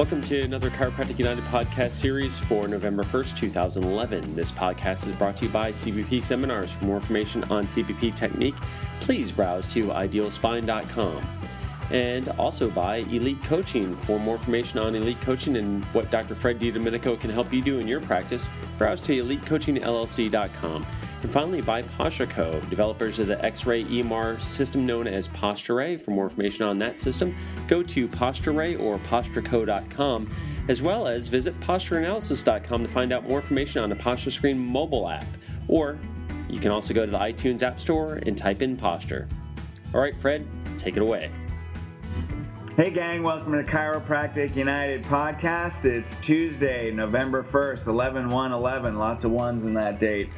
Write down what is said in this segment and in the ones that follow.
Welcome to another Chiropractic United podcast series for November 1st, 2011. This podcast is brought to you by CBP Seminars. For more information on CBP technique, please browse to idealspine.com. And also by Elite Coaching. For more information on Elite Coaching and what Dr. Fred DiDomenico can help you do in your practice, browse to elitecoachingllc.com. And finally, by PostureCo, developers of the X-Ray EMR system known as PostureRay. For more information on that system, go to PostureRay or PostureCo.com, as well as visit PostureAnalysis.com to find out more information on the Posture Screen mobile app. Or you can also go to the iTunes App Store and type in Posture. All right, Fred, take it away. Hey, gang, welcome to Chiropractic United podcast. It's Tuesday, November 1st, 11 1 11. Lots of ones in that date.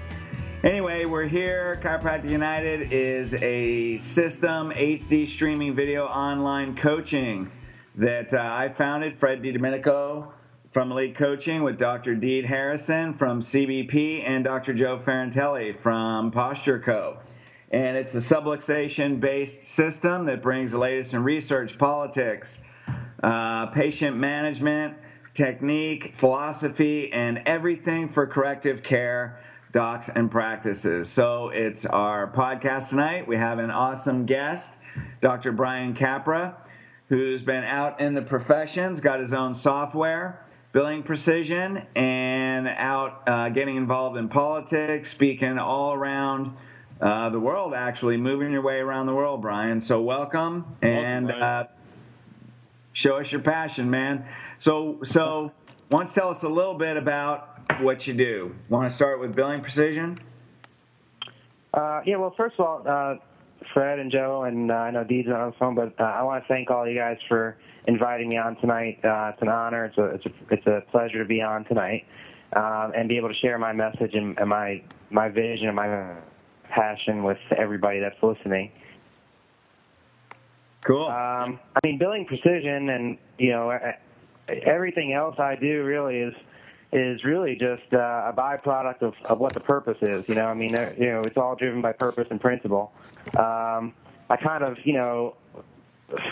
Anyway, we're here. Chiropractic United is a system HD streaming video online coaching that uh, I founded, Fred DiDomenico from Elite Coaching with Dr. Deed Harrison from CBP and Dr. Joe Ferrantelli from Posture Co. And it's a subluxation based system that brings the latest in research, politics, uh, patient management, technique, philosophy, and everything for corrective care docs and practices. So it's our podcast tonight. We have an awesome guest, Dr. Brian Capra, who's been out in the professions, got his own software, billing precision, and out uh, getting involved in politics, speaking all around. Uh, the world, actually, moving your way around the world, Brian. So, welcome, and welcome, uh, show us your passion, man. So, so, you tell us a little bit about what you do. Want to start with billing precision? Uh, yeah, well, first of all, uh, Fred and Joe, and uh, I know Deed's on the phone, but uh, I want to thank all you guys for inviting me on tonight. Uh, it's an honor. It's a, it's a, it's a pleasure to be on tonight um, and be able to share my message and, and my my vision and my passion with everybody that's listening. Cool. Um, I mean, billing precision and you know everything else I do really is is really just uh, a byproduct of, of what the purpose is. You know, I mean, you know, it's all driven by purpose and principle. Um, I kind of, you know,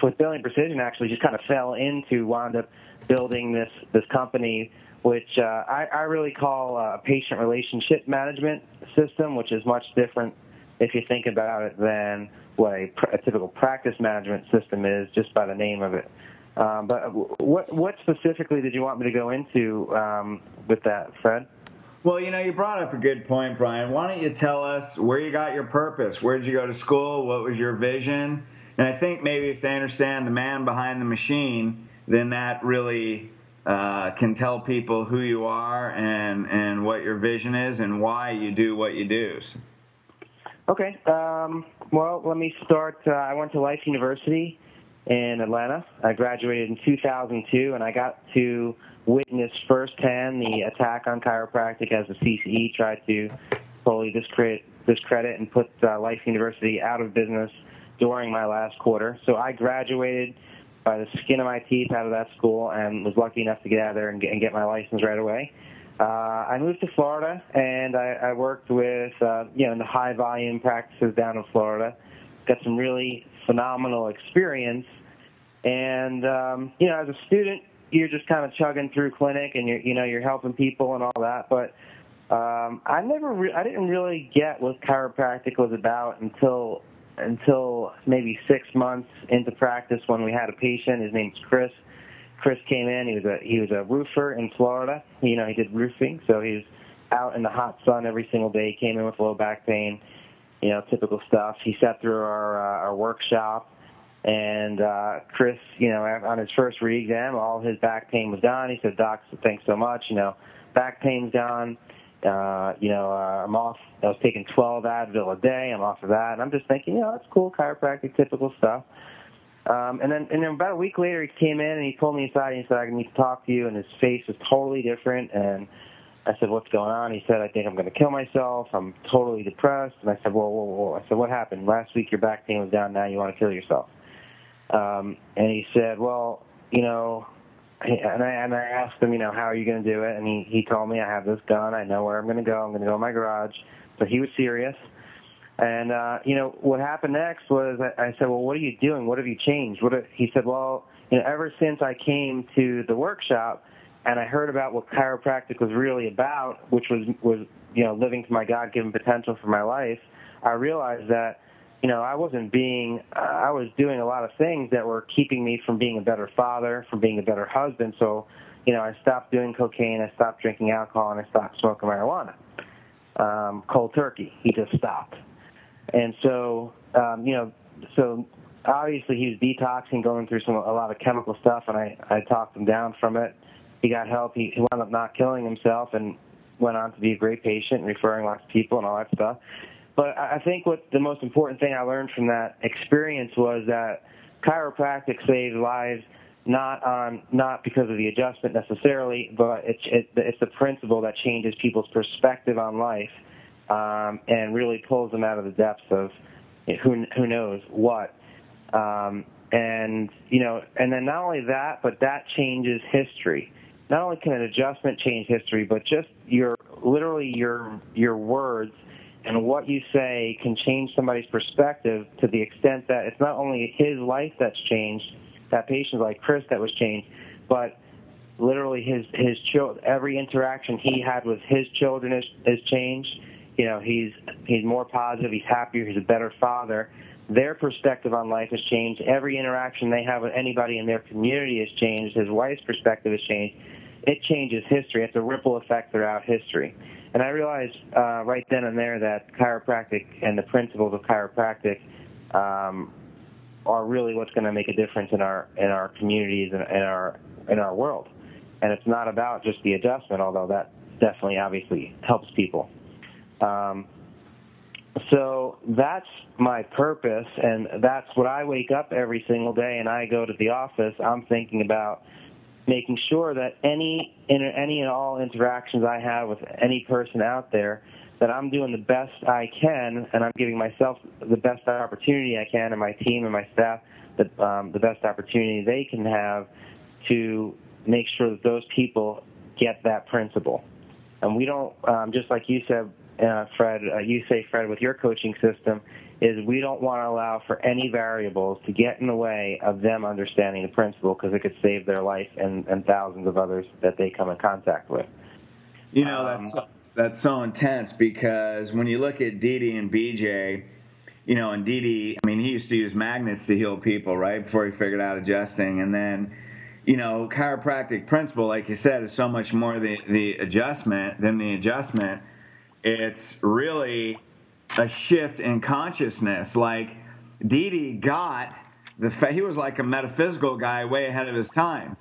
with Billing Precision, actually, just kind of fell into wound up building this this company, which uh, I, I really call a patient relationship management system, which is much different if you think about it than what a, a typical practice management system is, just by the name of it. Um, but what what specifically did you want me to go into um, with that, Fred? Well, you know, you brought up a good point, Brian. Why don't you tell us where you got your purpose? Where did you go to school? What was your vision? And I think maybe if they understand the man behind the machine, then that really uh, can tell people who you are and and what your vision is and why you do what you do. Okay. Um, well, let me start. Uh, I went to Life University in Atlanta. I graduated in 2002, and I got to witness firsthand the attack on chiropractic as the CCE tried to fully discredit, discredit and put uh, Life University out of business during my last quarter. So I graduated by the skin of my teeth out of that school and was lucky enough to get out of there and get, and get my license right away. Uh, I moved to Florida and I, I worked with, uh, you know, in the high volume practices down in Florida. Got some really phenomenal experience. And um, you know, as a student, you're just kind of chugging through clinic, and you're you know you're helping people and all that. But um, I never, re- I didn't really get what chiropractic was about until until maybe six months into practice when we had a patient. His name's Chris. Chris came in. He was a he was a roofer in Florida. You know, he did roofing, so he was out in the hot sun every single day. He came in with low back pain you know, typical stuff. He sat through our uh, our workshop, and uh, Chris, you know, on his first re-exam, all his back pain was gone. He said, "Doc, thanks so much. You know, back pain's gone. Uh, you know, uh, I'm off. I was taking 12 Advil a day. I'm off of that, and I'm just thinking, you know, that's cool, chiropractic, typical stuff." Um, and then, and then about a week later, he came in and he pulled me aside and he said, "I need to talk to you." And his face was totally different, and I said, "What's going on?" He said, "I think I'm going to kill myself. I'm totally depressed." And I said, "Whoa, whoa, whoa!" I said, "What happened? Last week your back pain was down. Now you want to kill yourself?" Um, and he said, "Well, you know," and I and I asked him, "You know, how are you going to do it?" And he he told me, "I have this gun. I know where I'm going to go. I'm going to go in my garage." So he was serious. And uh, you know what happened next was I, I said, "Well, what are you doing? What have you changed?" What have, he said, "Well, you know, ever since I came to the workshop and I heard about what chiropractic was really about, which was was you know living to my God-given potential for my life, I realized that." you know, I wasn't being, uh, I was doing a lot of things that were keeping me from being a better father, from being a better husband. So, you know, I stopped doing cocaine, I stopped drinking alcohol, and I stopped smoking marijuana. Um, cold turkey, he just stopped. And so, um, you know, so obviously he was detoxing, going through some a lot of chemical stuff, and I I talked him down from it. He got help. He, he wound up not killing himself, and went on to be a great patient, referring lots of people and all that stuff. But I think what the most important thing I learned from that experience was that chiropractic saves lives not on not because of the adjustment necessarily, but it's it, it's the principle that changes people's perspective on life um, and really pulls them out of the depths of who who knows what. Um, and you know, and then not only that, but that changes history. Not only can an adjustment change history, but just your literally your your words and what you say can change somebody's perspective to the extent that it's not only his life that's changed, that patient like Chris that was changed, but literally his his child every interaction he had with his children is, is changed. You know, he's he's more positive, he's happier, he's a better father. Their perspective on life has changed. Every interaction they have with anybody in their community has changed. His wife's perspective has changed. It changes history. It's a ripple effect throughout history. And I realized uh, right then and there that chiropractic and the principles of chiropractic um, are really what's going to make a difference in our in our communities and in our in our world. And it's not about just the adjustment, although that definitely obviously helps people. Um, so that's my purpose, and that's what I wake up every single day, and I go to the office. I'm thinking about making sure that any any and all interactions I have with any person out there that I'm doing the best I can and I'm giving myself the best opportunity I can and my team and my staff the um, the best opportunity they can have to make sure that those people get that principle. And we don't um, just like you said, uh, Fred. Uh, you say Fred with your coaching system is we don't want to allow for any variables to get in the way of them understanding the principle because it could save their life and, and thousands of others that they come in contact with. You know, that's um, that's so intense because when you look at D.D. and BJ, you know, and D.D., I mean, he used to use magnets to heal people, right? Before he figured out adjusting, and then, you know, chiropractic principle, like you said, is so much more the the adjustment than the adjustment. It's really a shift in consciousness. Like D.D. got the fa- he was like a metaphysical guy way ahead of his time.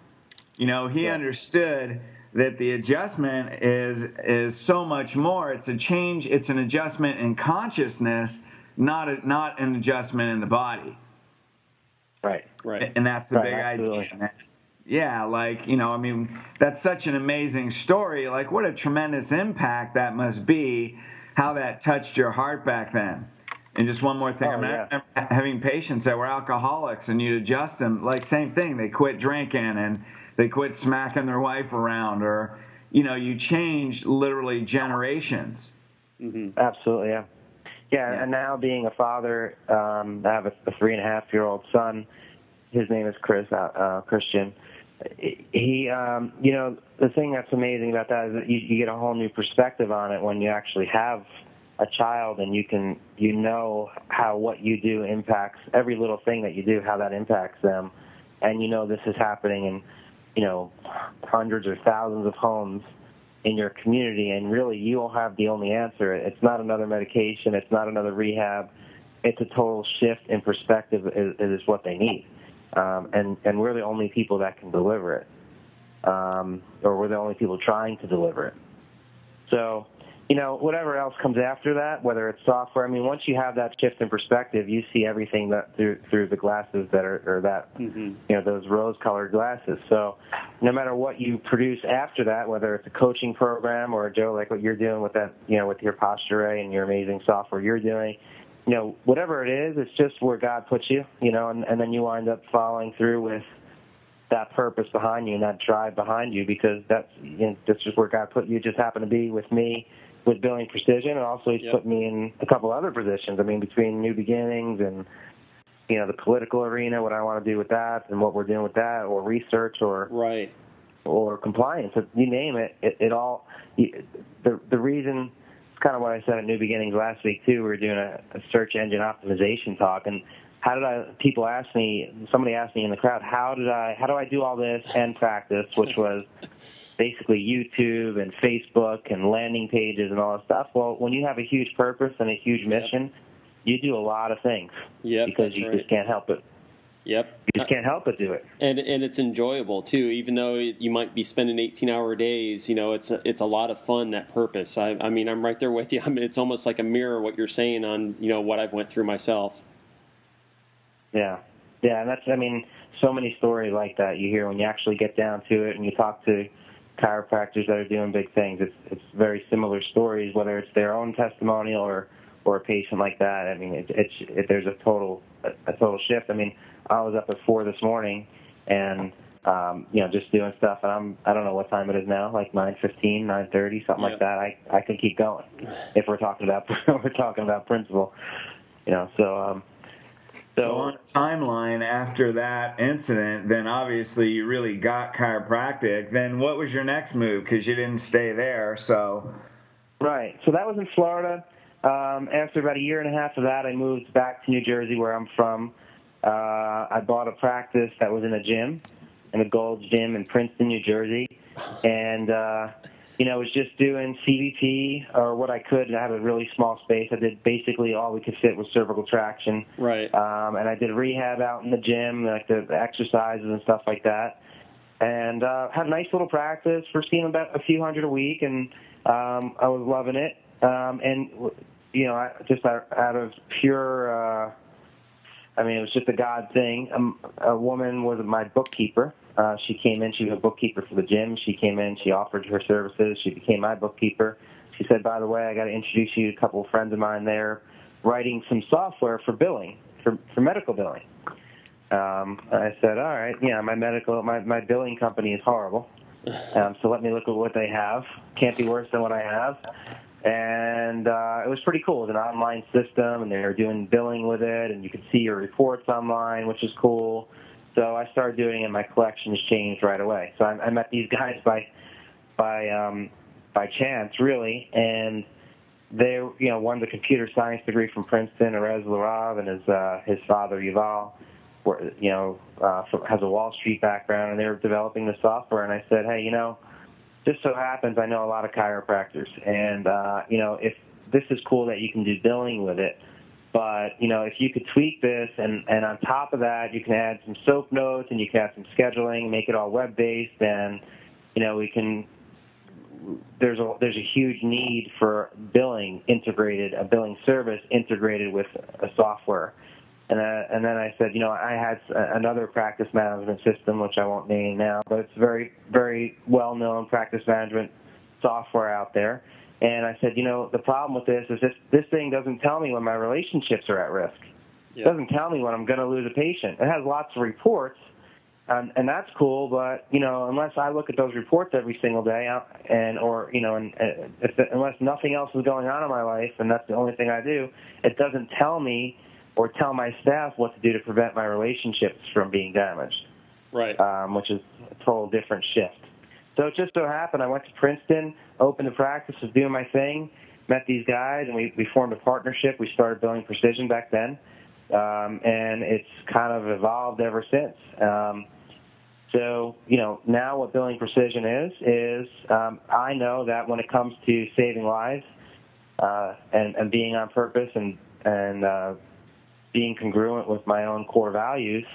You know, he yeah. understood that the adjustment is is so much more. It's a change. It's an adjustment in consciousness, not a, not an adjustment in the body. Right. Right. And that's the right, big absolutely. idea. Yeah, like you know, I mean, that's such an amazing story. Like, what a tremendous impact that must be how that touched your heart back then. And just one more thing, oh, I'm yeah. having patients that were alcoholics, and you'd adjust them like same thing. They quit drinking and they quit smacking their wife around, or you know, you changed literally generations. Mm-hmm. Absolutely, yeah. yeah. yeah. and now being a father, um, I have a, a three and a half year old son. His name is Chris uh, uh, Christian he um you know the thing that's amazing about that is that you, you get a whole new perspective on it when you actually have a child and you can you know how what you do impacts every little thing that you do how that impacts them. And you know this is happening in you know hundreds or thousands of homes in your community and really you don't have the only answer. It's not another medication. It's not another rehab. It's a total shift in perspective is, is what they need um, and and we're the only people that can deliver it, um, or we're the only people trying to deliver it. So, you know, whatever else comes after that, whether it's software. I mean, once you have that shift in perspective, you see everything that through through the glasses that are or that mm-hmm. you know those rose-colored glasses. So, no matter what you produce after that, whether it's a coaching program or Joe, like what you're doing with that, you know, with your posture and your amazing software you're doing you know, whatever it is, it's just where God puts you, you know, and, and then you wind up following through with that purpose behind you and that drive behind you because that's you know, that's just where God put you. Just happened to be with me with Billing Precision, and also he's Yep. put me in a couple other positions. I mean, between New Beginnings and you know the political arena, what I want to do with that, and what we're doing with that, or research, or Right. or compliance. You name it, it, it all. The the reason it's kind of what I said at New Beginnings last week too. We were doing a, a search engine optimization talk, and how did I? People asked me. Somebody asked me in the crowd, how did I? How do I do all this and practice? Which was basically YouTube and Facebook and landing pages and all that stuff. Well, when you have a huge purpose and a huge mission, you do a lot of things Yep. because you right. just can't help it. Yep. You just can't help but do it. and and it's enjoyable too even though you might be spending 18 hour days you know it's a, it's a lot of fun that purpose I, I mean i'm right there with you I mean, it's almost like a mirror what you're saying on you know what i've went through myself Yeah, yeah, and that's I mean, so many stories like that you hear when you actually get down to it and you talk to chiropractors that are doing big things. It's it's very similar stories, whether it's their own testimonial or or a patient like that. I mean, it, it's it, there's a total a, a total shift. I mean, I was up at four this morning and. Um, you know, just doing stuff, and I'm I don't know what time it is now, like nine fifteen, nine thirty, something Yeah. like that. I I can keep going if we're talking about we're talking about principle, you know. So um, So on a timeline after that incident, then obviously you really got chiropractic. Then what was your next move? Because you didn't stay there. So Right. So that was in Florida. Um, after about a year and a half of that, I moved back to New Jersey, where I'm from. Uh, I bought a practice that was in a gym, in a Gold's Gym in Princeton, New Jersey, and uh, you know, was just doing CBP or what I could. And I had a really small space. I did basically all we could fit was cervical traction. right Um, and I did rehab out in the gym, like the, exercises and stuff like that. And uh, had a nice little practice. We're seeing about a few hundred a week, and um, I was loving it. Um, and you know, I, just out, out of pure, uh, I mean, it was just a God thing. Um, a woman was my bookkeeper. Uh, she came in. She was a bookkeeper for the gym. She came in. She offered her services. She became my bookkeeper. She said, "By the way, I got to introduce you to a couple of friends of mine. They're writing some software for billing, for for medical billing." Um, I said, "All right, yeah, my medical, my my billing company is horrible. Um, so let me look at what they have. Can't be worse than what I have." And uh, it was pretty cool. It was an online system, and they were doing billing with it, and you could see your reports online, which is cool. So I started doing it, and my collections changed right away. So I, I met these guys by by um, by chance, really, and they, you know, one the computer science degree from Princeton, Erez Larov, and his uh, his father Yuval, you know, uh, has a Wall Street background, and they were developing the software. And I said, hey, you know, just so happens I know a lot of chiropractors, and uh, you know, if this is cool that you can do billing with it, but you know, if you could tweak this, and and on top of that, you can add some soap notes, and you can add some scheduling, make it all web based, and you know, we can there's a there's a huge need for billing integrated a billing service integrated with a software and uh, and then I said you know I had another practice management system which I won't name now but it's very very well known practice management software out there. And I said you know the problem with this is this this thing doesn't tell me when my relationships are at risk. It doesn't tell me when I'm going to lose a patient. It has lots of reports um, and that's cool. But you know, unless I look at those reports every single day, and or you know, and uh, if unless nothing else is going on in my life, and that's the only thing I do, it doesn't tell me or tell my staff what to do to prevent my relationships from being damaged, right um, which is a total different shift. So it just so happened I went to Princeton, opened a practice, was doing my thing, met these guys, and we, we formed a partnership. We started billing precision back then, um, and it's kind of evolved ever since. Um, so, you know, now what billing precision is, is um, I know that when it comes to saving lives uh, and, and being on purpose and, and uh, being congruent with my own core values,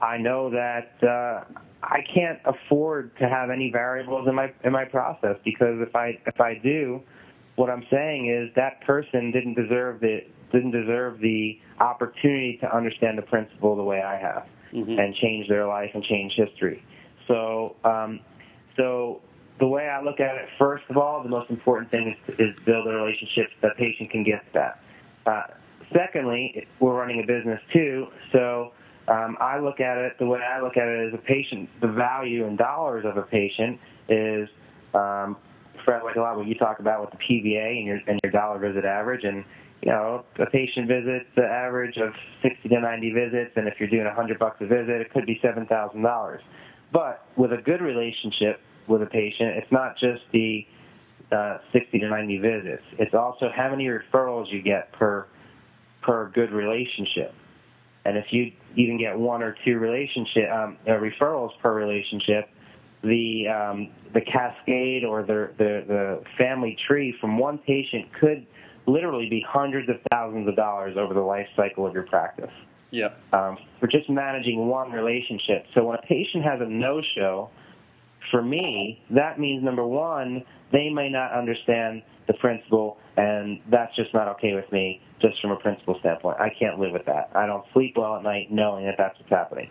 I know that uh, I can't afford to have any variables in my in my process because if I if I do, what I'm saying is that person didn't deserve the didn't deserve the opportunity to understand the principle the way I have Mhm. and change their life and change history. So, um, so the way I look at it, first of all, the most important thing is, is build a relationship that patient can get that. Uh, secondly, we're running a business too, so um, I look at it the way I look at it as a patient. The value in dollars of a patient is um, Fred, like a lot what you talk about with the PVA and your and your dollar visit average, and you know, a patient visits the average of 60 to 90 visits, and if you're doing 100 bucks a visit, it could be seven thousand dollars. But with a good relationship with a patient, it's not just the uh, 60 to 90 visits. It's also how many referrals you get per per good relationship. And if you even get one or two relationship um, uh, referrals per relationship, the um, the cascade or the, the the family tree from one patient could literally be hundreds of thousands of dollars over the life cycle of your practice. Yep. Um, for just managing one relationship. So when a patient has a no-show, for me, that means number one, they may not understand the principle, and that's just not okay with me, just from a principle standpoint. I can't live with that. I don't sleep well at night knowing that that's what's happening.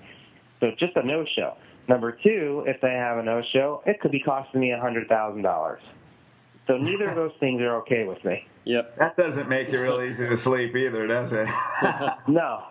So just a no-show. Number two, if they have a no-show, it could be costing me a hundred thousand dollars. So neither of those things are okay with me. Yep. That doesn't make it real easy to sleep either, does it? No.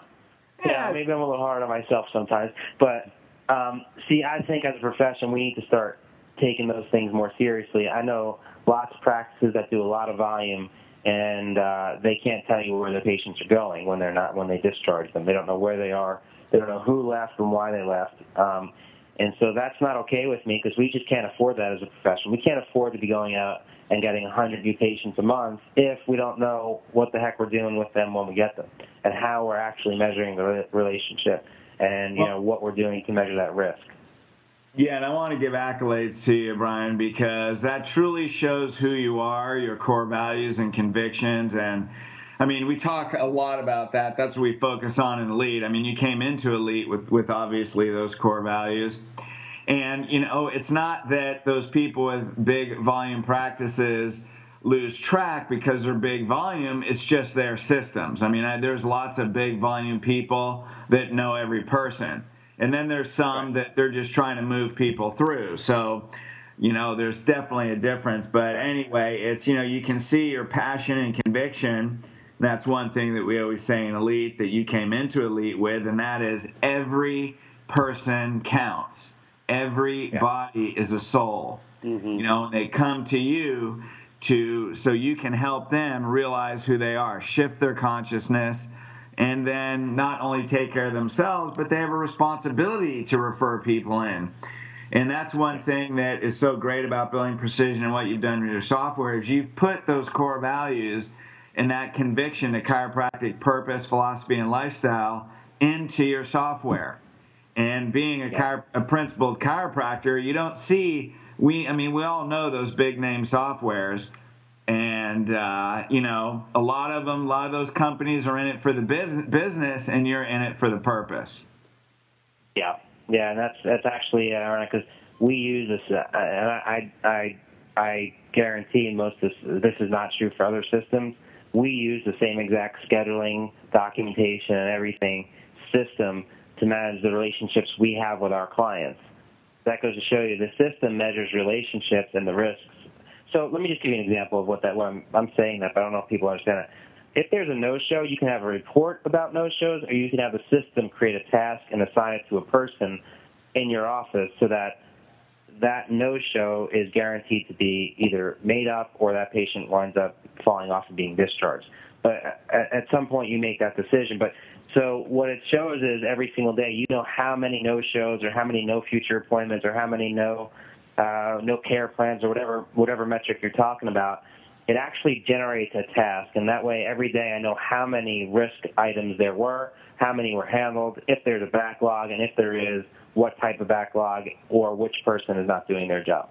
Yeah, Yes. maybe I'm a little hard on myself sometimes. But um, see, I think as a profession, we need to start taking those things more seriously. I know lots of practices that do a lot of volume, and uh, they can't tell you where the patients are going when they're not when they discharge them. They don't know where they are. They don't know who left and why they left. Um, and so that's not okay with me because we just can't afford that as a profession. We can't afford to be going out and getting 100 new patients a month if we don't know what the heck we're doing with them when we get them and how we're actually measuring the relationship and you know what we're doing to measure that risk. Yeah, and I want to give accolades to you, Brian, because that truly shows who you are, your core values and convictions. And I mean, we talk a lot about that. That's what we focus on in Elite. I mean, you came into Elite with, with obviously those core values. And, you know, it's not that those people with big volume practices lose track because they're big volume. It's just their systems. I mean, I, there's lots of big volume people that know every person. And then there's some that they're just trying to move people through. So, you know, there's definitely a difference. But anyway, it's, you know, you can see your passion and conviction. That's one thing that we always say in Elite that you came into Elite with, and that is every person counts. Every Yeah. body is a soul. Mm-hmm. You know, and they come to you to so you can help them realize who they are, shift their consciousness, and then not only take care of themselves, but they have a responsibility to refer people in. And that's one thing that is so great about billing precision and what you've done with your software is you've put those core values and that conviction to chiropractic purpose, philosophy, and lifestyle into your software. And being a, chiro- a principled chiropractor, you don't see we. I mean, we all know those big name softwares, and uh, you know a lot of them. A lot of those companies are in it for the business, and you're in it for the purpose. Yeah, yeah, and that's that's actually ironic because we use this, uh, and I, I I guarantee most of this this is not true for other systems. We use the same exact scheduling, documentation, and everything system to manage the relationships we have with our clients. That goes to show you the system measures relationships and the risks. So let me just give you an example of what that. What I'm, I'm saying that, but I don't know if people understand it. If there's a no-show, you can have a report about no-shows, or you can have a system create a task and assign it to a person in your office, so that that no-show is guaranteed to be either made up or that patient winds up falling off and being discharged. But at, some point, you make that decision. But so what it shows is every single day, you know how many no-shows or how many no future appointments or how many no uh, no care plans or whatever whatever metric you're talking about. It actually generates a task, and that way every day I know how many risk items there were, how many were handled, if there's a backlog, and if there is, what type of backlog, or which person is not doing their job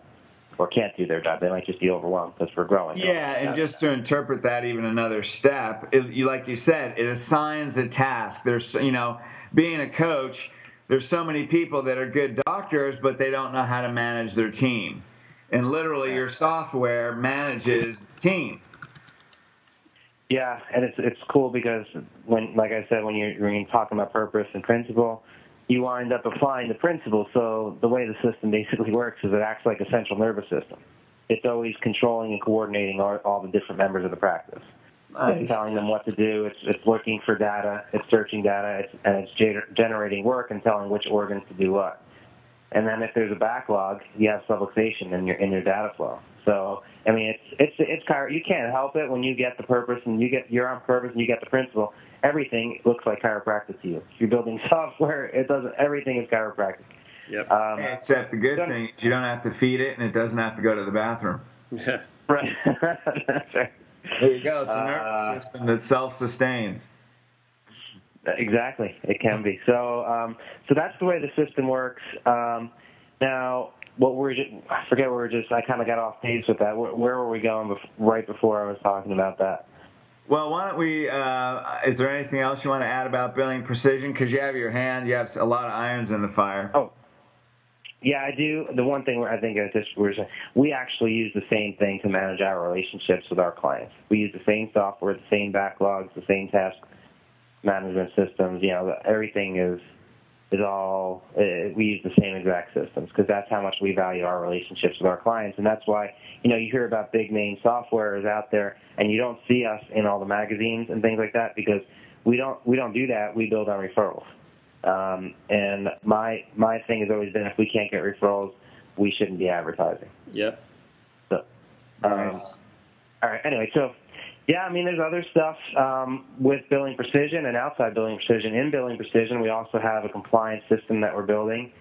or can't do their job. They might just be overwhelmed because we're growing. Yeah, and just to interpret that even another step, you like you said, it assigns a task. There's you know, being a coach, there's so many people that are good doctors, but they don't know how to manage their team. And literally, your software manages the team. Yeah, and it's it's cool because when, like I said, when you're when you're talking about purpose and principle, you wind up applying the principle. So the way the system basically works is it acts like a central nervous system. It's always controlling and coordinating all, all the different members of the practice. It's telling them what to do. It's it's looking for data. It's searching data. It's, and it's gener- generating work and telling which organs to do what. And then if there's a backlog, you have subluxation in your in your data flow. So I mean, it's it's it's chiro- you can't help it when you get the purpose and you get you're on purpose and you get the principle. Everything looks like chiropractic to you. If you're building software, it doesn't. Everything is chiropractic. Yep. Um, Except the good Don't- thing is you don't have to feed it and it doesn't have to go to the bathroom. Yeah. right. That's right. There you go. It's a nervous Uh, system that self-sustains. Exactly, it can be. So, um, so that's the way the system works. Um, now, what we're just, I forget where we're just. I kind of got off pace with that. Where, where were we going bef- right before I was talking about that? Well, why don't we? Uh, is there anything else you want to add about billing precision? Because you have your hand, you have a lot of irons in the fire. Oh, yeah, I do. The one thing I think I just we're we actually use the same thing to manage our relationships with our clients. We use the same software, the same backlogs, the same task management systems. You know, everything is is all uh, we use the same exact systems because that's how much we value our relationships with our clients, and that's why you know you hear about big name softwares out there, and you don't see us in all the magazines and things like that because we don't we don't do that. We build on referrals. Um, and my my thing has always been if we can't get referrals, we shouldn't be advertising. Yep. So, um, Nice. all right. Anyway, so yeah, I mean, there's other stuff um, with billing precision and outside billing precision. In billing precision, we also have a compliance system that we're building.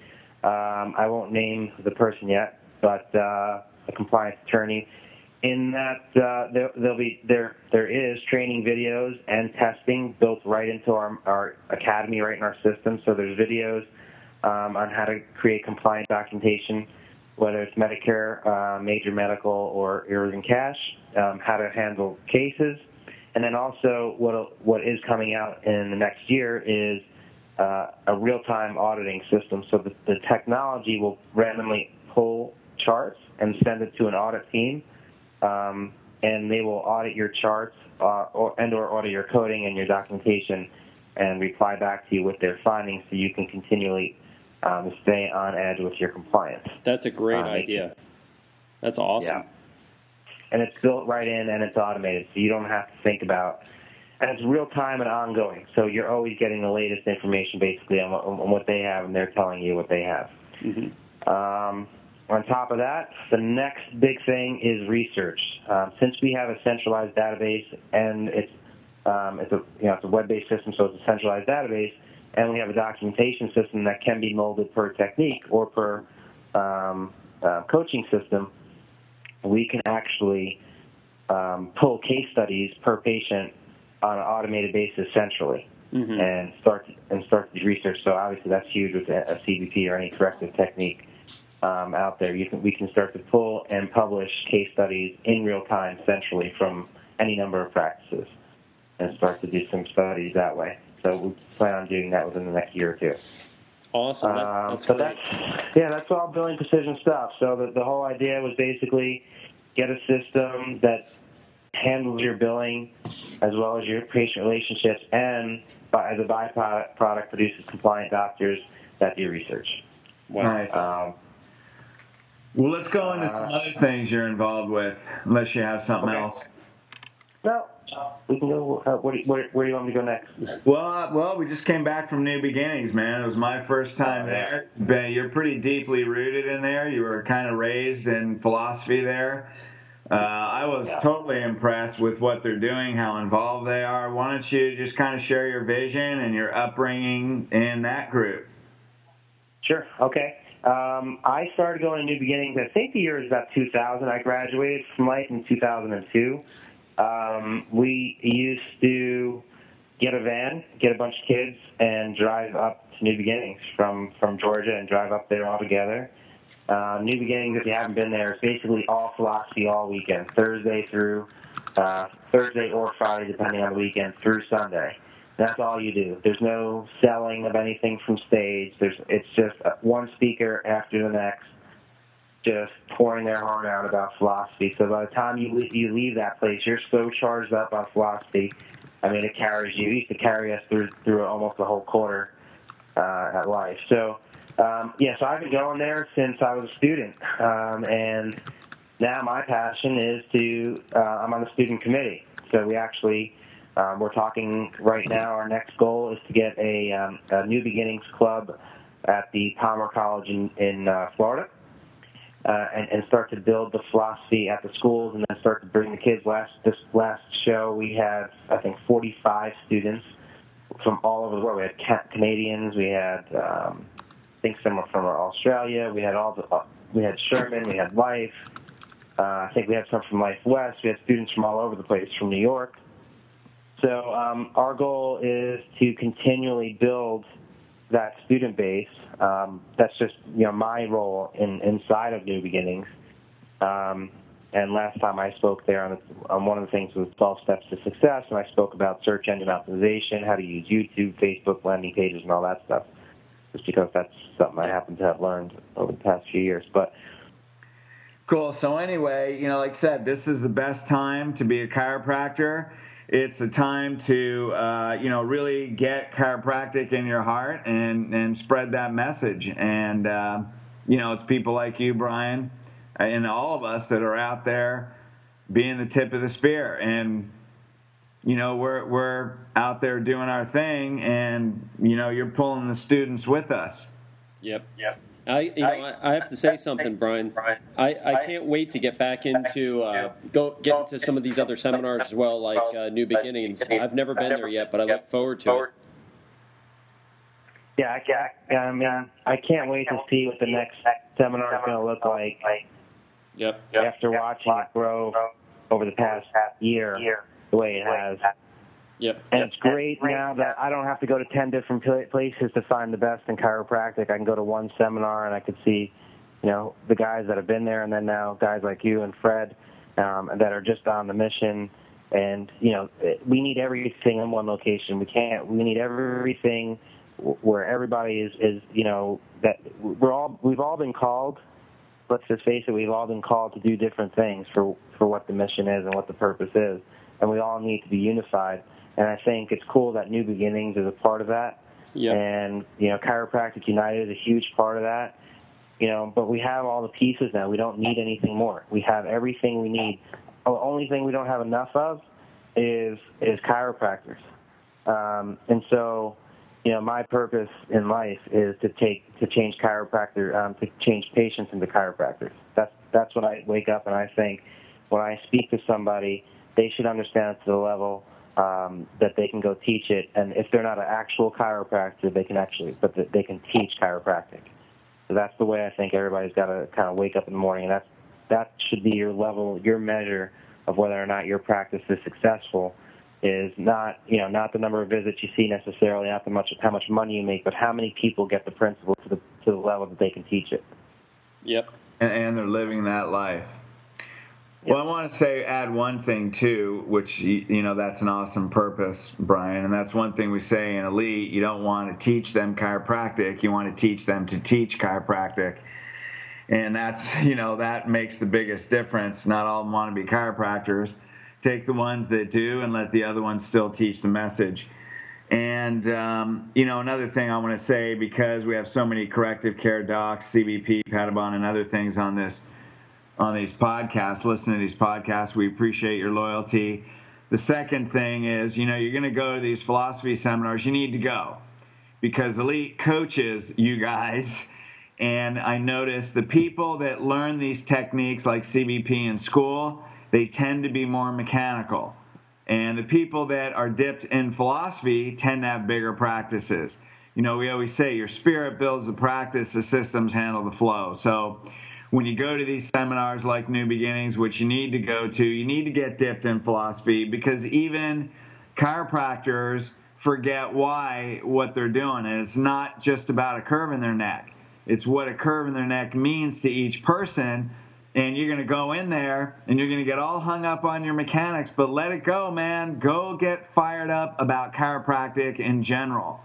Um, I won't name the person yet, but uh, a compliance attorney. In that, uh, there, there'll be there there is training videos and testing built right into our our academy, right in our system. So there's videos um, on how to create compliant documentation whether it's Medicare, uh, major medical, or Irrigan Cash, um, how to handle cases, and then also what what is coming out in the next year is uh, a real-time auditing system. So the, the technology will randomly pull charts and send it to an audit team, um, and they will audit your charts uh, or, and or audit your coding and your documentation, and reply back to you with their findings, so you can continually um, stay on edge with your compliance. That's a great Um, idea. That's awesome. Yeah. And it's built right in and it's automated, so you don't have to think about. And it's real time and ongoing, so you're always getting the latest information basically on what, on what they have, and they're telling you what they have. hmm Um, on top of that, the next big thing is research. Um, since we have a centralized database and it's um, it's a you know it's a web-based system, so it's a centralized database, and we have a documentation system that can be molded per technique or per um, uh, coaching system. We can actually um, pull case studies per patient on an automated basis centrally hmm and start and start the research. So obviously that's huge with a, a CBP or any corrective technique um, out there. You can we can start to pull and publish case studies in real time centrally from any number of practices and start to do some studies that way. So we plan on doing that within the next year or two. Awesome. That, Um, that's so great. that's yeah, that's all billing precision stuff. So the, the whole idea was basically get a system that handles your billing as well as your patient relationships, and by, as a byproduct product produces compliant doctors that do research. Wow. Nice. Um, Well, let's go into some other things you're involved with, unless you have something Okay. else. well, we can go. Uh, where, do you, where, where do you want me to go next? Well, uh, well, we just came back from New Beginnings, man. It was my first time Oh, there. Ben, you're pretty deeply rooted in there. You were kind of raised in philosophy there. Uh, I was Yeah. totally impressed with what they're doing, how involved they are. Why don't you just kind of share your vision and your upbringing in that group? Sure. Okay. Um, I started going to New Beginnings. I think the year is about 2000. I graduated from life in 2002. Um, we used to get a van, get a bunch of kids, and drive up to New Beginnings from from Georgia and drive up there all together. Uh, New Beginnings, if you haven't been there, is basically all philosophy all weekend, Thursday through uh, Thursday or Friday, depending on the weekend, through Sunday. That's all you do. There's no selling of anything from stage. There's it's just uh, one speaker after the next, just pouring their heart out about philosophy. So by the time you leave, you leave that place, you're so charged up on philosophy. I mean, it carries you. It used to carry us through through almost the whole quarter uh, at life. So um, yeah, so I've been going there since I was a student, um, and now my passion is to. Uh, I'm on the student committee, so we actually. Um, we're talking right now. Our next goal is to get a, um, a New Beginnings Club at the Palmer College in, in uh, Florida. uh, and, and start to build the philosophy at the schools, and then start to bring the kids. Last this last show, we had I think 45 students from all over the world. We had Canadians, we had um, I think some from Australia. We had all the uh, we had Sherman, we had Life. Uh, I think we had some from Life West. We had students from all over the place, from New York. So um, our goal is to continually build that student base. Um, that's just you know my role in inside of New Beginnings. Um, and last time I spoke there on, on one of the things was 12 steps to success, and I spoke about search engine optimization, how to use YouTube, Facebook, landing pages, and all that stuff. Just because that's something I happen to have learned over the past few years. But cool. So anyway, you know, like I said, this is the best time to be a chiropractor it's a time to uh, you know really get chiropractic in your heart and and spread that message. And uh, you know it's people like you brian and all of us that are out there being the tip of the spear. And you know we're we're out there doing our thing and you know you're pulling the students with us. Yep. Yep I, you know, I, I have to say something, Brian. I, I can't wait to get back into uh, go get into some of these other seminars as well, like uh, New Beginnings. I've never been there yet, but I look forward to it. Yeah, I, I mean, I can't wait to see what the next seminar is going to look like. Yep. After watching it grow over the past year, the way it has. Yep. And it's great now that I don't have to go to 10 different places to find the best in chiropractic. I can go to one seminar and I could see, you know, the guys that have been there and then now guys like you and Fred um, that are just on the mission. And, you know, we need everything in one location. We can't, we need everything where everybody is, is, you know, that we're all, we've all been called. Let's just face it, we've all been called to do different things for, for what the mission is and what the purpose is. And we all need to be unified and I think it's cool that New Beginnings is a part of that. Yep. And you know, Chiropractic United is a huge part of that. You know, but we have all the pieces now. We don't need anything more. We have everything we need. The only thing we don't have enough of is is chiropractors. Um, and so, you know, my purpose in life is to take to change chiropractor um, to change patients into chiropractors. That's that's when I wake up and I think when I speak to somebody, they should understand to the level um, that they can go teach it. And if they're not an actual chiropractor, they can actually, but they can teach chiropractic. So that's the way I think everybody's got to kind of wake up in the morning, and that's that should be your level, your measure of whether or not your practice is successful. Is not you know not the number of visits you see necessarily, not the much how much money you make, but how many people get the principle to the to the level that they can teach it. Yep. And, and they're living that life. Well, I want to say add one thing too, which you know that's an awesome purpose, Brian, and that's one thing we say in elite. You don't want to teach them chiropractic; you want to teach them to teach chiropractic, and that's you know that makes the biggest difference. Not all of them want to be chiropractors. Take the ones that do, and let the other ones still teach the message. And um, you know another thing I want to say because we have so many corrective care docs, CBP, Pettibon, and other things on this on these podcasts, listen to these podcasts. We appreciate your loyalty. The second thing is, you know, you're going to go to these philosophy seminars, you need to go because elite coaches, you guys, and I notice the people that learn these techniques like CBP in school, they tend to be more mechanical. And the people that are dipped in philosophy tend to have bigger practices. You know, we always say your spirit builds the practice, the systems handle the flow. So, when you go to these seminars like New Beginnings, which you need to go to, you need to get dipped in philosophy because even chiropractors forget why what they're doing. And it's not just about a curve in their neck, it's what a curve in their neck means to each person. And you're going to go in there and you're going to get all hung up on your mechanics, but let it go, man. Go get fired up about chiropractic in general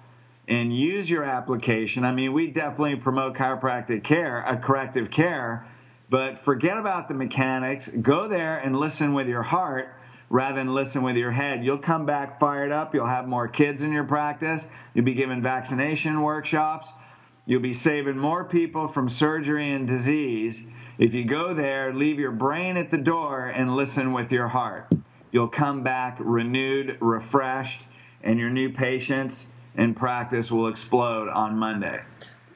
and use your application. I mean, we definitely promote chiropractic care, a corrective care, but forget about the mechanics. Go there and listen with your heart rather than listen with your head. You'll come back fired up. You'll have more kids in your practice. You'll be giving vaccination workshops. You'll be saving more people from surgery and disease. If you go there, leave your brain at the door and listen with your heart. You'll come back renewed, refreshed, and your new patients and practice will explode on Monday.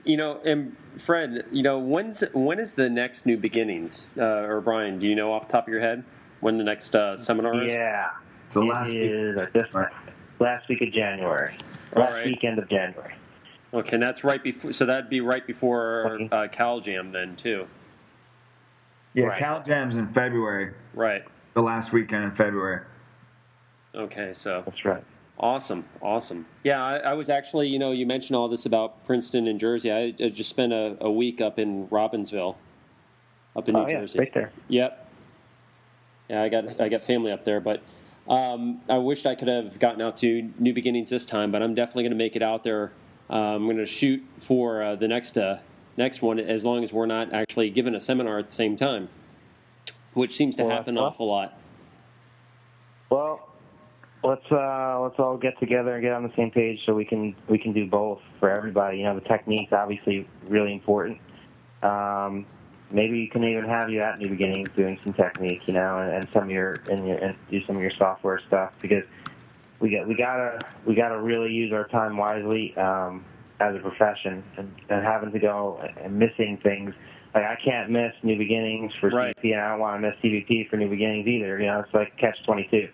you know, and Fred, you know, when's when is the next New Beginnings? Uh, or Brian, do you know off the top of your head when the next uh, seminar is? Yeah, It's the it last is just last week of January, All last right. weekend of January. Okay, and that's right before. So that'd be right before Okay. uh, Cal Jam then too. Yeah, Right. Cal Jam's in February, Right. the last weekend in February. Okay, so That's right. Awesome, awesome. Yeah, I, I was actually, you know, you mentioned all this about Princeton and Jersey. I, I just spent a, a week up in Robbinsville, up in New oh yeah, Jersey. right there. Yep. Yeah, I got I got family up there, but um, I wished I could have gotten out to New Beginnings this time. But I'm definitely going to make it out there. Uh, I'm going to shoot for uh, the next uh, next one, as long as we're not actually given a seminar at the same time, which seems to Well, happen an awful lot. Well, let's uh, let's all get together and get on the same page so we can we can do both for everybody. You know, the technique's obviously really important. Um, maybe we can even have you at New Beginnings doing some technique, you know, and, and some of your and, your and do some of your software stuff because we got we gotta we gotta really use our time wisely um, as a profession and, and having to go and missing things. Like I can't miss New Beginnings for Right. CBP, and I don't want to miss CBP for New Beginnings either. You know, it's like catch twenty two.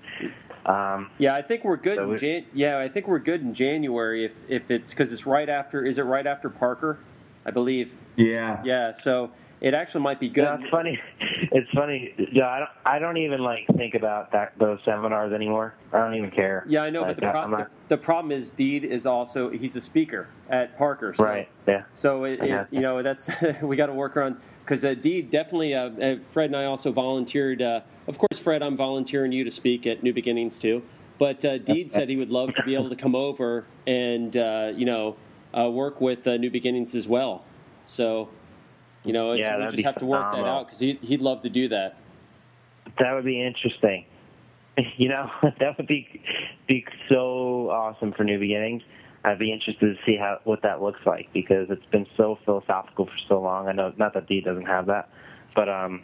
Um, Yeah, I think we're good. So in we- Jan- yeah, I think we're good in January if if it's because it's right after. Is it right after Parker? I believe. Yeah. Yeah, so it actually might be good. It's funny. It's funny. Yeah, I don't. I don't even like think about that those seminars anymore. I don't even care. Yeah, I know, Like, but the, pro- not- the, the problem is Deed is also he's a speaker at Parker. So, right. Yeah. So it, it you know that's we got to work on because uh, Deed definitely. Uh, uh, Fred and I also volunteered. Uh, of course, Fred, I'm volunteering you to speak at New Beginnings too. But uh, Deed said he would love to be able to come over and uh, you know uh, work with uh, New Beginnings as well. So you know, it's, Yeah, we just have to work that out because he, he'd love to do that. That would be interesting. You know, that would be be so awesome for New Beginnings. I'd be interested to see how what that looks like because it's been so philosophical for so long. I know not that D doesn't have that, but um,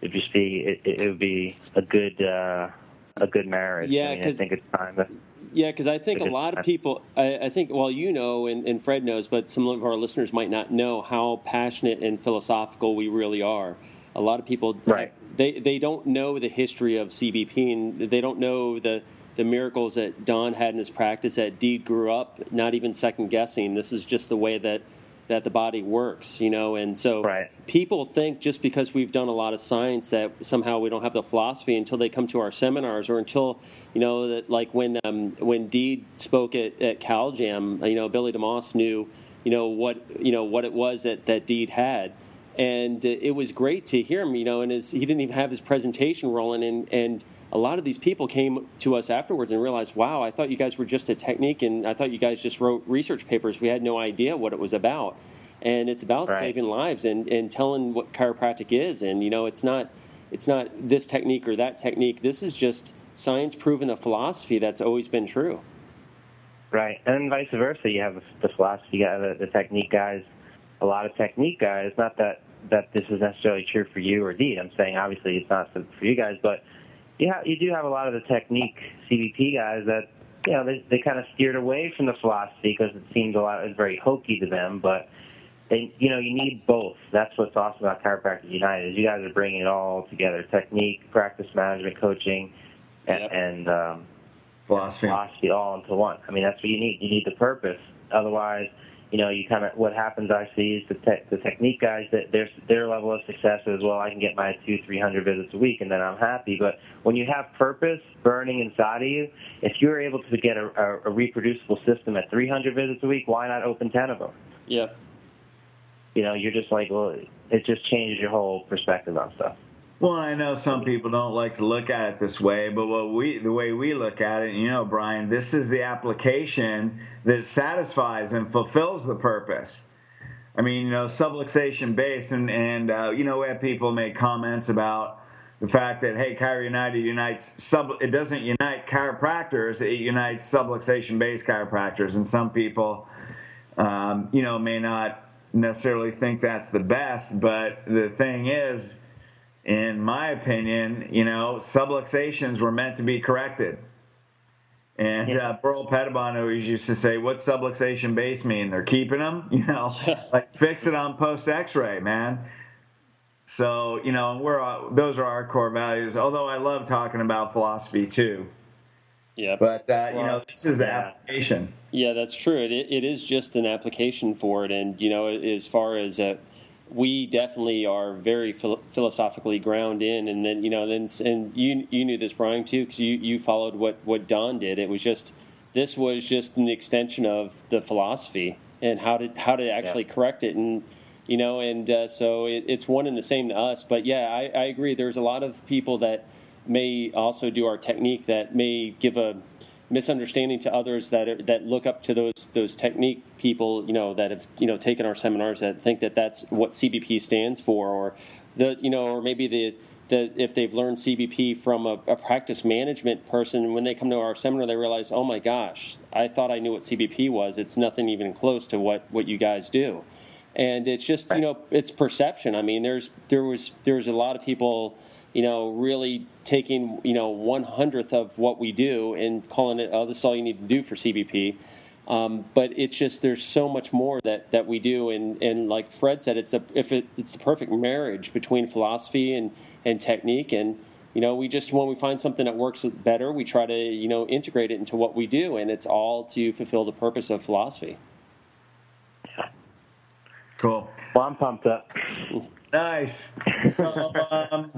it'd just be it, it would be a good uh, a good marriage. Yeah, I, mean, I think it's time to. Yeah, because I think a lot of people, I, I think, well, you know, and, and Fred knows, but some of our listeners might not know how passionate and philosophical we really are. A lot of people, Right. they, they don't know the history of CBP and they don't know the, the miracles that Don had in his practice, that Deed grew up not even second guessing. This is just the way that, that the body works, you know, and so Right. people think just because we've done a lot of science that somehow we don't have the philosophy until they come to our seminars or until you know that like when um, when Deed spoke at, at Cal Jam, you know Billy DeMoss knew you know what you know what it was that that Deed had. And uh, it was great to hear him, you know, and his, he didn't even have his presentation rolling, and, and a lot of these people came to us afterwards and realized, wow, I thought you guys were just a technique, and I thought you guys just wrote research papers. We had no idea what it was about and it's about Right. saving lives and, and telling what chiropractic is and you know it's not it's not this technique or that technique this is just science proven a philosophy that's always been true Right, and vice versa. You have the philosophy guy, the, the technique guys, a lot of technique guys. Not that that this is necessarily true for you or Deed. I'm saying obviously it's not for you guys, but you ha- you do have a lot of the technique CBP guys that you know they they kind of steered away from the philosophy because it seemed a lot it's very hokey to them, but. They, you know, you need both. That's what's awesome about Chiropractic United is you guys are bringing it all together: technique, practice management, coaching, and, Yep. and um, Philosophy. philosophy all into one. I mean, that's what you need. You need the purpose. Otherwise, you know, you kind of what happens. I see is the te- the technique guys that their their level of success is well, I can get my two three hundred visits a week and then I'm happy. But when you have purpose burning inside of you, if you're able to get a, a, a reproducible system at three hundred visits a week, why not open ten of them? yeah You know, you're just like, well, it just changes your whole perspective on stuff. Well, I know some people don't like to look at it this way, but what we the way we look at it, you know, Brian, this is the application that satisfies and fulfills the purpose. I mean, you know, subluxation based, and and uh, you know, we have people make comments about the fact that hey, Chiro United unites sub. It doesn't unite chiropractors; it unites subluxation based chiropractors, and some people, um, you know, may not necessarily think that's the best. But the thing is, in my opinion, you know, subluxations were meant to be corrected. And Yeah. uh, Burl Pettibon always used to say, "What subluxation base mean? They're keeping them, you know, like fix it on post X-ray, man." So you know, we're uh, those are our core values. Although I love talking about philosophy too, Yeah. but uh, you know, this is the yeah. application. Yeah, that's true. It, it is just an application for it, and you know, as far as uh, we definitely are very phil- philosophically ground in, and then you know, then and you you knew this, Brian, too, because you you followed what what Don did. It was just this was just an extension of the philosophy and how to how to actually correct it, and you know, and uh, so it, it's one and the same to us. But yeah, I, I agree. There's a lot of people that may also do our technique that may give a misunderstanding to others that are, that look up to those those technique people, you know, that have you know taken our seminars that think that that's what CBP stands for, or the you know, or maybe the the if they've learned CBP from a, a practice management person, when they come to our seminar, they realize, oh my gosh, I thought I knew what CBP was. It's nothing even close to what what you guys do, and it's just you know, it's perception. I mean, there's there was there was a lot of people you know, really taking, you know, one hundredth of what we do and calling it, oh, this is all you need to do for CBP. Um, but it's just there's so much more that, that we do, and, and like Fred said, it's a if it, it's the perfect marriage between philosophy and, and technique, and you know we just when we find something that works better, we try to you know integrate it into what we do, and it's all to fulfill the purpose of philosophy. Cool. Well, I'm pumped up. Nice. So, um,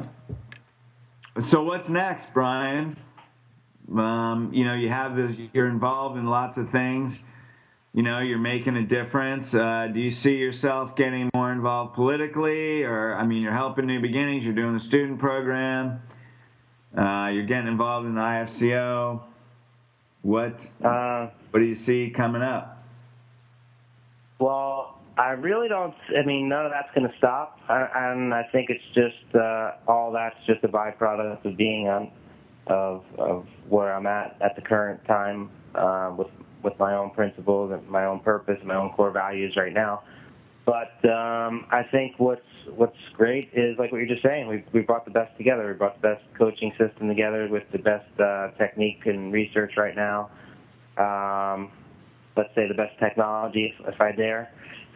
so what's next, Brian? Um, you know, you have this. You're involved in lots of things. You know, you're making a difference. Uh, do you see yourself getting more involved politically, or I mean, you're helping New Beginnings. You're doing the student program. Uh, you're getting involved in the IFCO. What Uh, What do you see coming up? Well, I really don't. I mean, none of that's going to stop, and I think it's just uh, all that's just a byproduct of being on, of of where I'm at at the current time uh, with with my own principles and my own purpose, and my own core values right now. But um, I think what's what's great is like what you're just saying. We we brought the best together. We brought the best coaching system together with the best uh, technique and research right now. Um, let's say the best technology, if, if I dare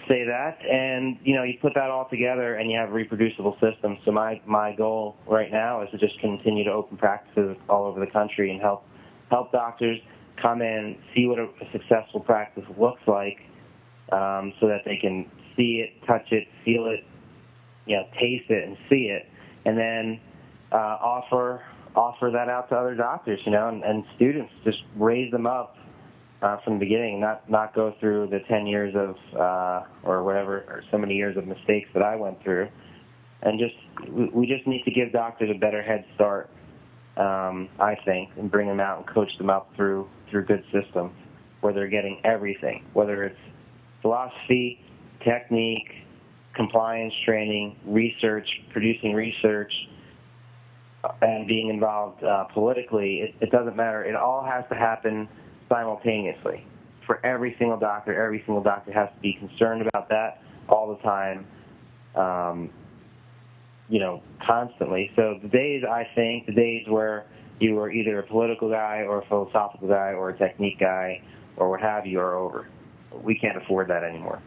say that. And you know, you put that all together, and you have a reproducible system. So my my goal right now is to just continue to open practices all over the country and help help doctors come in, see what a, successful practice looks like, um, so that they can see it, touch it, feel it, you know, taste it, and see it, and then uh, offer offer that out to other doctors, you know, and, and students. Just raise them up uh, from the beginning, not not go through the ten years of uh, or whatever or so many years of mistakes that I went through, and just we, just need to give doctors a better head start. Um, I think, and bring them out and coach them up through through good systems where they're getting everything, whether it's philosophy, technique, compliance training, research, producing research, and being involved uh, politically, it, it doesn't matter. It all has to happen simultaneously for every single doctor. Every single doctor has to be concerned about that all the time, um, you know, constantly. So the days, I think, the days where you were either a political guy or a philosophical guy or a technique guy or what have you are over. We can't afford that anymore.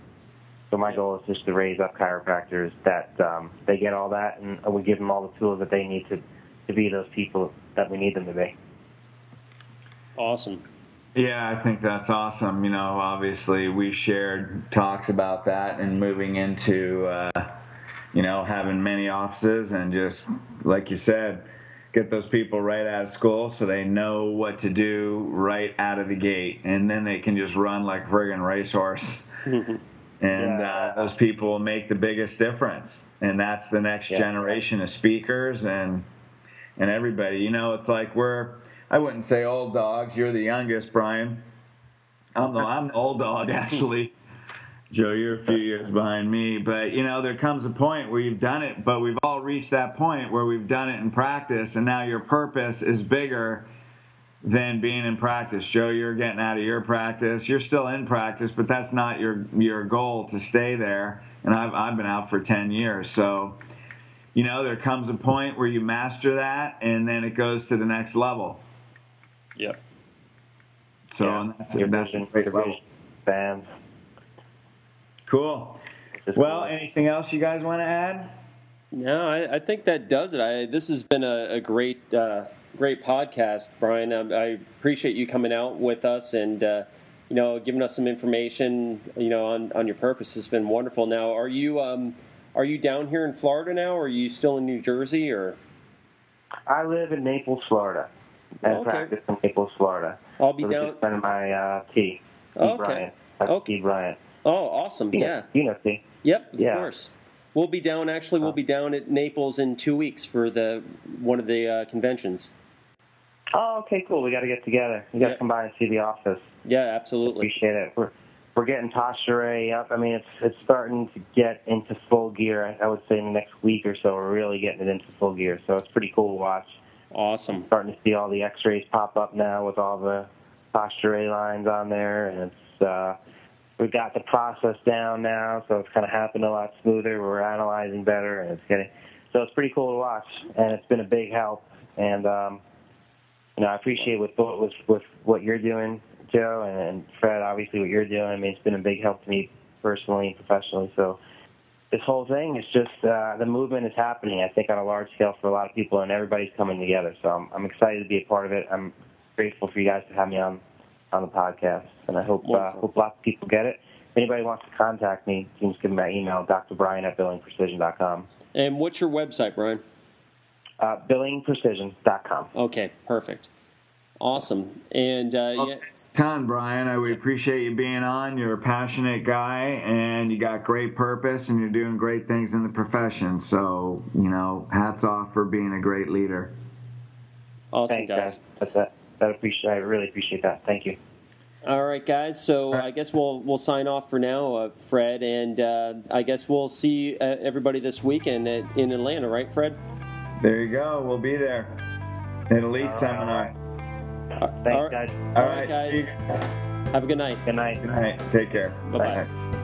So my goal is just to raise up chiropractors that um, they get all that and we give them all the tools that they need to, to be those people that we need them to be. Awesome. Yeah, I think that's awesome. You know, obviously we shared talks about that and moving into, uh, you know, having many offices and just like you said, get those people right out of school so they know what to do right out of the gate, and then they can just run like a friggin' racehorse. and Yeah. uh, those people will make the biggest difference, and that's the next Yeah. generation of speakers and and everybody. You know, it's like we're. I wouldn't say old dogs. You're the youngest, Brian. I'm the I'm the old dog actually. Joe, you're a few years behind me, but you know there comes a point where you've done it, but we've all reached that point where we've done it in practice, and now your purpose is bigger than being in practice. Joe, you're getting out of your practice. You're still in practice, but that's not your your goal to stay there. And I've I've been out for ten years, so you know there comes a point where you master that, and then it goes to the next level. Yep. So yeah, that's, a, that's a great level. Fans. Cool. Well, anything else you guys want to add? No, I, I think that does it. I, this has been a, a great, uh, great podcast, Brian. I, I, appreciate you coming out with us and uh, you know giving us some information. You know on, on your purpose. It's been wonderful. Now, are you um, are you down here in Florida now, or are you still in New Jersey, or? I live in Naples, Florida. And Okay. practice in Naples, Florida. I'll be a down. friend of my uh, T. Okay. Bryant. That's Okay. T. Bryant. Oh, awesome! You know, Yeah. You know T. Yep. Of Yeah. course. We'll be down. Actually, we'll be down at Naples in two weeks for the one of the uh, conventions. Oh, okay, cool. We got to get together. You got to Yeah. come by and see the office. Yeah, absolutely. Appreciate it. We're we're getting Tasha up. I mean, it's it's starting to get into full gear. I, I would say in the next week or so, we're really getting it into full gear. So it's pretty cool to watch. Awesome. Starting to see all the X-rays pop up now with all the Tasha lines on there, and it's uh, we've got the process down now, so it's kind of happening a lot smoother. We're analyzing better, and it's getting so it's pretty cool to watch, and it's been a big help. And um, you know, I appreciate with with with what you're doing, Joe, and, and Fred. Obviously, what you're doing. I mean, it's been a big help to me personally and professionally. So this whole thing is just uh, the movement is happening. I think on a large scale for a lot of people, and everybody's coming together. So I'm, I'm excited to be a part of it. I'm grateful for you guys to have me on on the podcast, and I hope uh, hope lots of people get it. If anybody wants to contact me, you can just give me my email, drbrian at billingprecision.com. And what's your website, Brian? Uh, billingprecision.com. Okay, perfect. Awesome. And uh, Well, yeah, thanks a ton, Brian. I we appreciate you being on. You're a passionate guy, and you got great purpose, and you're doing great things in the profession. So, you know, hats off for being a great leader. awesome, Thanks, guys. guys. That's that. That appreciate. I really appreciate that. Thank you. All right, guys. So right. I guess we'll we'll sign off for now, uh, Fred, and uh, I guess we'll see uh, everybody this weekend at, in Atlanta, right, Fred? There you go. We'll be there. An elite All right, seminar. Thanks, All right. guys. All All right, right, guys. see you guys. Have a good night. Good night. Good night. Take care. Bye-bye. Bye.